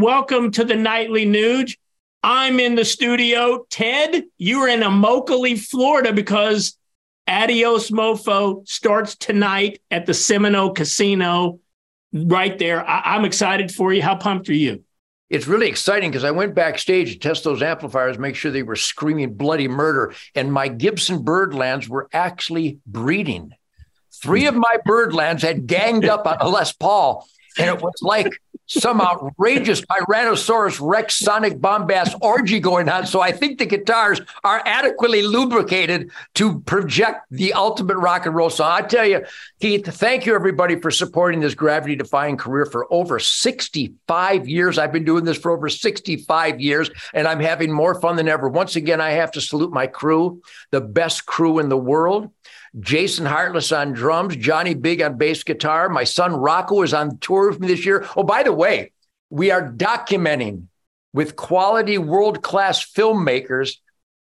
welcome to the Nightly Nuge. I'm in the studio. Ted, you're in Immokalee, Florida, because Adios Mofo starts tonight at the Seminole Casino right there. I- am excited for you. How pumped are you? It's really exciting because I went backstage to test those amplifiers, make sure they were screaming bloody murder. And my Gibson Byrdlands were actually breeding. Three of my Byrdlands had ganged up on a Les Paul. And it was like some outrageous Tyrannosaurus Rex sonic bombast orgy going on. So I think the guitars are adequately lubricated to project the ultimate rock and roll song. I tell you, Keith, thank you everybody for supporting this gravity defying career for over 65 years. I've been doing this for over 65 years and I'm having more fun than ever. Once again, I have to salute my crew, the best crew in the world. Jason Hartless on drums, Johnny Big on bass guitar. My son Rocco is on tour with me this year. Oh, by the way, we are documenting with quality world class filmmakers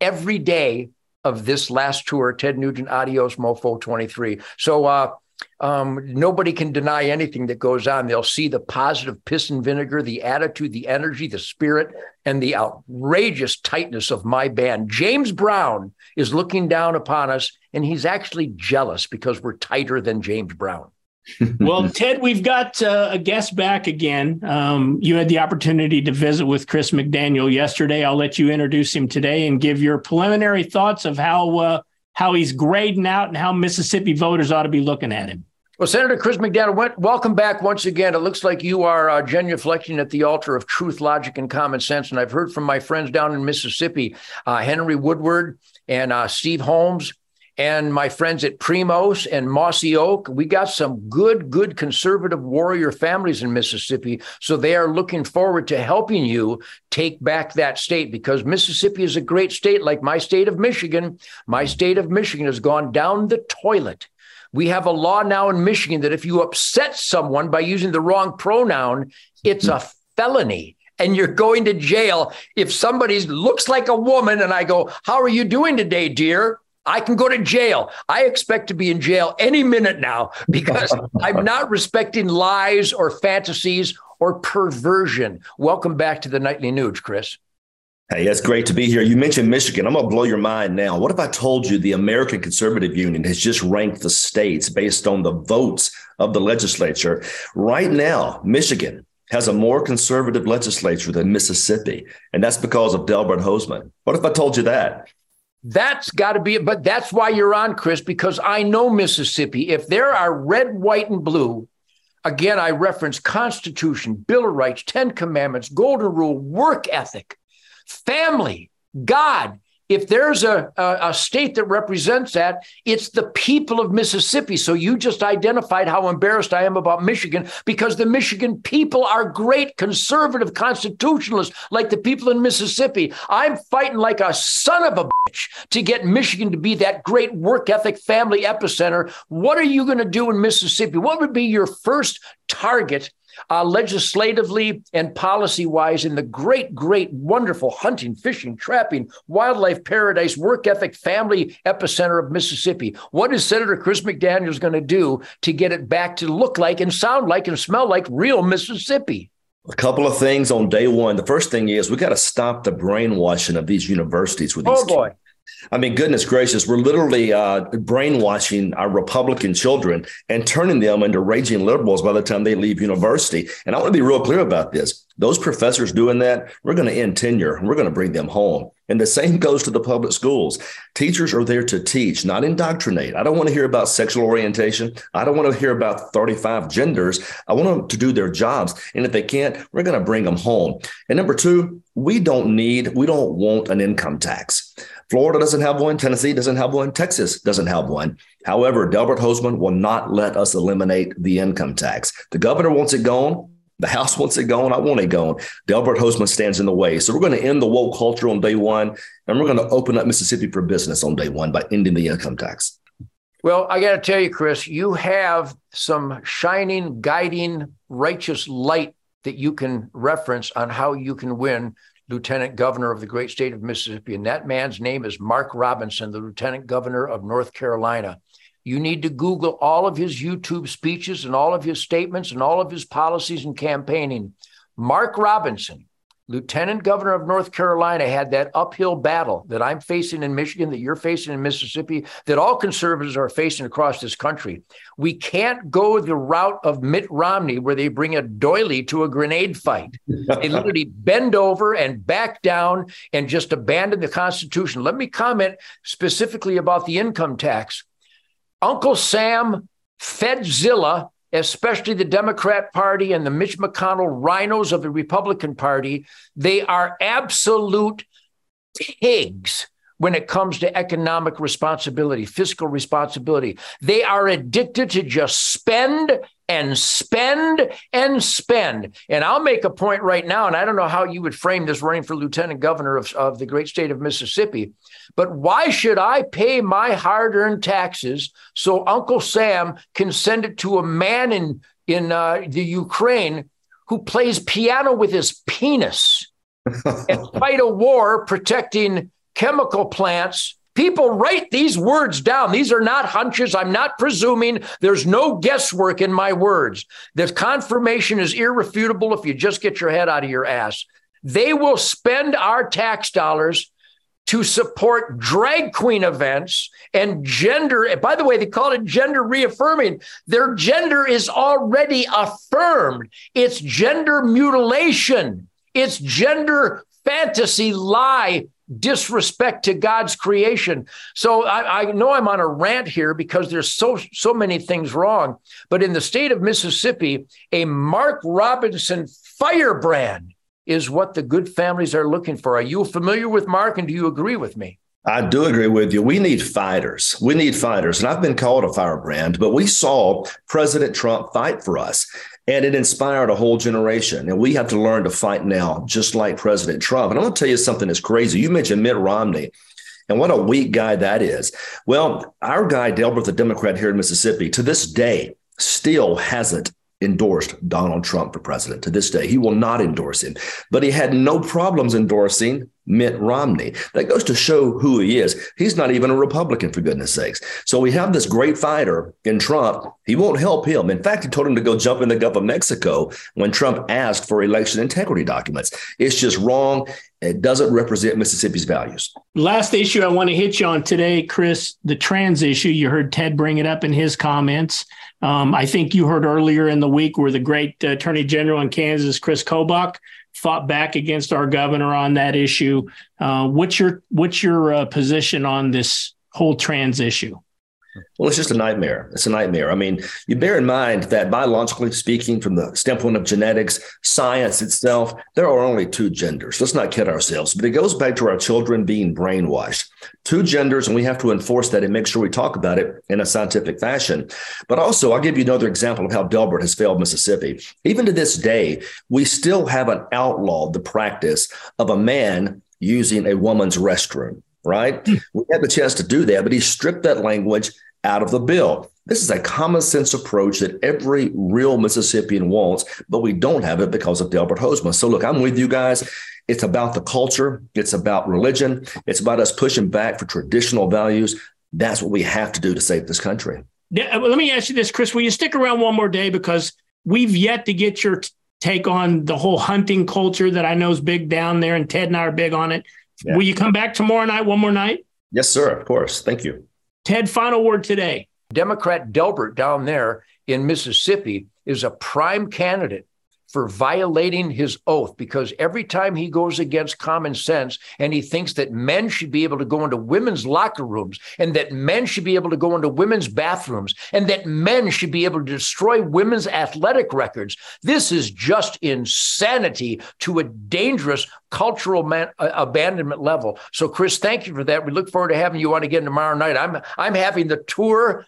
every day of this last tour, Ted Nugent Adios Mofo 23. So, uh, um, nobody can deny anything that goes on. They'll see the positive piss and vinegar, the attitude, the energy, the spirit, and the outrageous tightness of my band. James Brown is looking down upon us, and he's actually jealous because we're tighter than James Brown. well, Ted, we've got uh, a guest back again. Um, you had the opportunity to visit with Chris McDaniel yesterday. I'll let you introduce him today and give your preliminary thoughts of how uh, how he's grading out and how Mississippi voters ought to be looking at him. Well, Senator Chris McDaniel, welcome back once again. It looks like you are uh, genuflecting at the altar of truth, logic, and common sense. And I've heard from my friends down in Mississippi, uh, Henry Woodward and uh, Steve Holmes, and my friends at Primos and Mossy Oak. We got some good, good conservative warrior families in Mississippi. So they are looking forward to helping you take back that state because Mississippi is a great state, like my state of Michigan. My state of Michigan has gone down the toilet. We have a law now in Michigan that if you upset someone by using the wrong pronoun, it's a felony and you're going to jail if somebody looks like a woman and I go, How are you doing today, dear? I can go to jail. I expect to be in jail any minute now because I'm not respecting lies or fantasies or perversion. Welcome back to the Nightly Nuge, Chris. Hey, it's great to be here. You mentioned Michigan. I'm going to blow your mind now. What if I told you the American Conservative Union has just ranked the states based on the votes of the legislature? Right now, Michigan has a more conservative legislature than Mississippi, and that's because of Delbert Hosemann. What if I told you that? That's got to be it. But that's why you're on, Chris, because I know Mississippi. If there are red, white, and blue, again, I reference Constitution, Bill of Rights, Ten Commandments, Golden Rule, work ethic, family, God, if there's a, a, a, state that represents that, it's the people of Mississippi. So you just identified how embarrassed I am about Michigan because the Michigan people are great conservative constitutionalists like the people in Mississippi. I'm fighting like a son of a bitch to get Michigan to be that great work ethic family epicenter. What are you going to do in Mississippi? What would be your first target uh, legislatively and policy wise in the great, great, wonderful hunting, fishing, trapping, wildlife paradise, work ethic, family epicenter of Mississippi. What is Senator Chris McDaniels going to do to get it back to look like and sound like and smell like real Mississippi? A couple of things on day one. The first thing is we got to stop the brainwashing of these universities with these. Oh boy. Kids. I mean, goodness gracious, we're literally uh, brainwashing our Republican children and turning them into raging liberals by the time they leave university. And I want to be real clear about this. Those professors doing that, we're going to end tenure and we're going to bring them home. And the same goes to the public schools. Teachers are there to teach, not indoctrinate. I don't want to hear about sexual orientation. I don't want to hear about 35 genders. I want them to do their jobs. And if they can't, we're going to bring them home. And number two, we don't need, we don't want an income tax. Florida doesn't have one. Tennessee doesn't have one. Texas doesn't have one. However, Delbert Hosemann will not let us eliminate the income tax. The governor wants it gone. The House wants it gone. I want it gone. Delbert Hosemann stands in the way. So we're going to end the woke culture on day one, and we're going to open up Mississippi for business on day one by ending the income tax. Well, I got to tell you, Chris, you have some shining, guiding, righteous light that you can reference on how you can win lieutenant governor of the great state of Mississippi. And that man's name is Mark Robinson, the lieutenant governor of North Carolina. You need to Google all of his YouTube speeches and all of his statements and all of his policies and campaigning. Mark Robinson, lieutenant governor of North Carolina, had that uphill battle that I'm facing in Michigan, that you're facing in Mississippi, that all conservatives are facing across this country. We can't go the route of Mitt Romney where they bring a doily to a grenade fight. they literally bend over and back down and just abandon the Constitution. Let me comment specifically about the income tax. Uncle Sam, Fedzilla, especially the Democrat Party and the Mitch McConnell RINOs of the Republican Party, they are absolute pigs when it comes to economic responsibility, fiscal responsibility. They are addicted to just spend and spend and spend. And I'll make a point right now, and I don't know how you would frame this running for lieutenant governor of, of the great state of Mississippi, but why should I pay my hard earned taxes so Uncle Sam can send it to a man in, in uh, the Ukraine who plays piano with his penis and fight a war protecting chemical plants. People write these words down. These are not hunches. I'm not presuming. There's no guesswork in my words. The confirmation is irrefutable if you just get your head out of your ass. They will spend our tax dollars to support drag queen events and gender. By the way, they call it gender reaffirming. Their gender is already affirmed. It's gender mutilation. It's gender fantasy lie disrespect to God's creation. So I, I, know I'm on a rant here because there's so so many things wrong. But in the state of Mississippi, a Mark Robinson firebrand is what the good families are looking for. Are you familiar with Mark and do you agree with me? I do agree with you. We need fighters. We need fighters. And I've been called a firebrand, but we saw President Trump fight for us and it inspired a whole generation. And we have to learn to fight now, just like President Trump. And I'm going to tell you something that's crazy. You mentioned Mitt Romney. And what a weak guy that is. Well, our guy, Delbert, the Democrat here in Mississippi, to this day, still hasn't endorsed Donald Trump for president to this day. He will not endorse him, but he had no problems endorsing Mitt Romney. That goes to show who he is. He's not even a Republican, for goodness sakes. So we have this great fighter in Trump. He won't help him. In fact, he told him to go jump in the Gulf of Mexico when Trump asked for election integrity documents. It's just wrong. It doesn't represent Mississippi's values. Last issue I want to hit you on today, Chris, the trans issue. You heard Ted bring it up in his comments. Um, I think you heard earlier in the week where the great Attorney General in Kansas, Chris Kobach, fought back against our governor on that issue. Uh, what's your what's your uh, position on this whole trans issue? Well, it's just a nightmare. It's a nightmare. I mean, you bear in mind that biologically speaking, from the standpoint of genetics, science itself, there are only two genders. Let's not kid ourselves. But it goes back to our children being brainwashed. Two genders, and we have to enforce that and make sure we talk about it in a scientific fashion. But also, I'll give you another example of how Delbert has failed Mississippi. Even to this day, we still haven't outlawed the practice of a man using a woman's restroom right? Hmm. we had the chance to do that, but he stripped that language out of the bill. This is a common sense approach that every real Mississippian wants, but we don't have it because of Delbert Hosemann. So, look, I'm with you guys. It's about the culture, it's about religion, it's about us pushing back for traditional values. That's what we have to do to save this country. Yeah, let me ask you this, Chris. Will you stick around one more day? Because we've yet to get your t- take on the whole hunting culture that I know is big down there, and Ted and I are big on it. Yeah. Will you come back tomorrow night, one more night? Yes, sir. Of course. Thank you. Ted, final word today. Democrat Delbert down there in Mississippi is a prime candidate for violating his oath because every time he goes against common sense and he thinks that men should be able to go into women's locker rooms and that men should be able to go into women's bathrooms and that men should be able to destroy women's athletic records, this is just insanity to a dangerous cultural man, uh, abandonment level. So, Chris, thank you for that. We look forward to having you on again tomorrow night. I'm I'm having the tour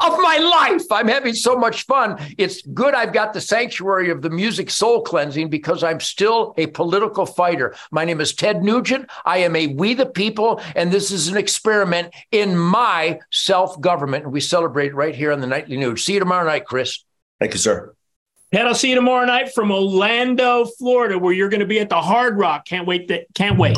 of my life. I'm having so much fun. It's good I've got the sanctuary of the music soul cleansing because I'm still a political fighter. My name is Ted Nugent. I am a We the People, and this is an experiment in my self government. And we celebrate right here on the Nightly Nuge. See you tomorrow night, Chris. Thank you, sir. Ted, I'll see you tomorrow night from Orlando, Florida, where you're going to be at the Hard Rock. Can't wait. To, can't wait.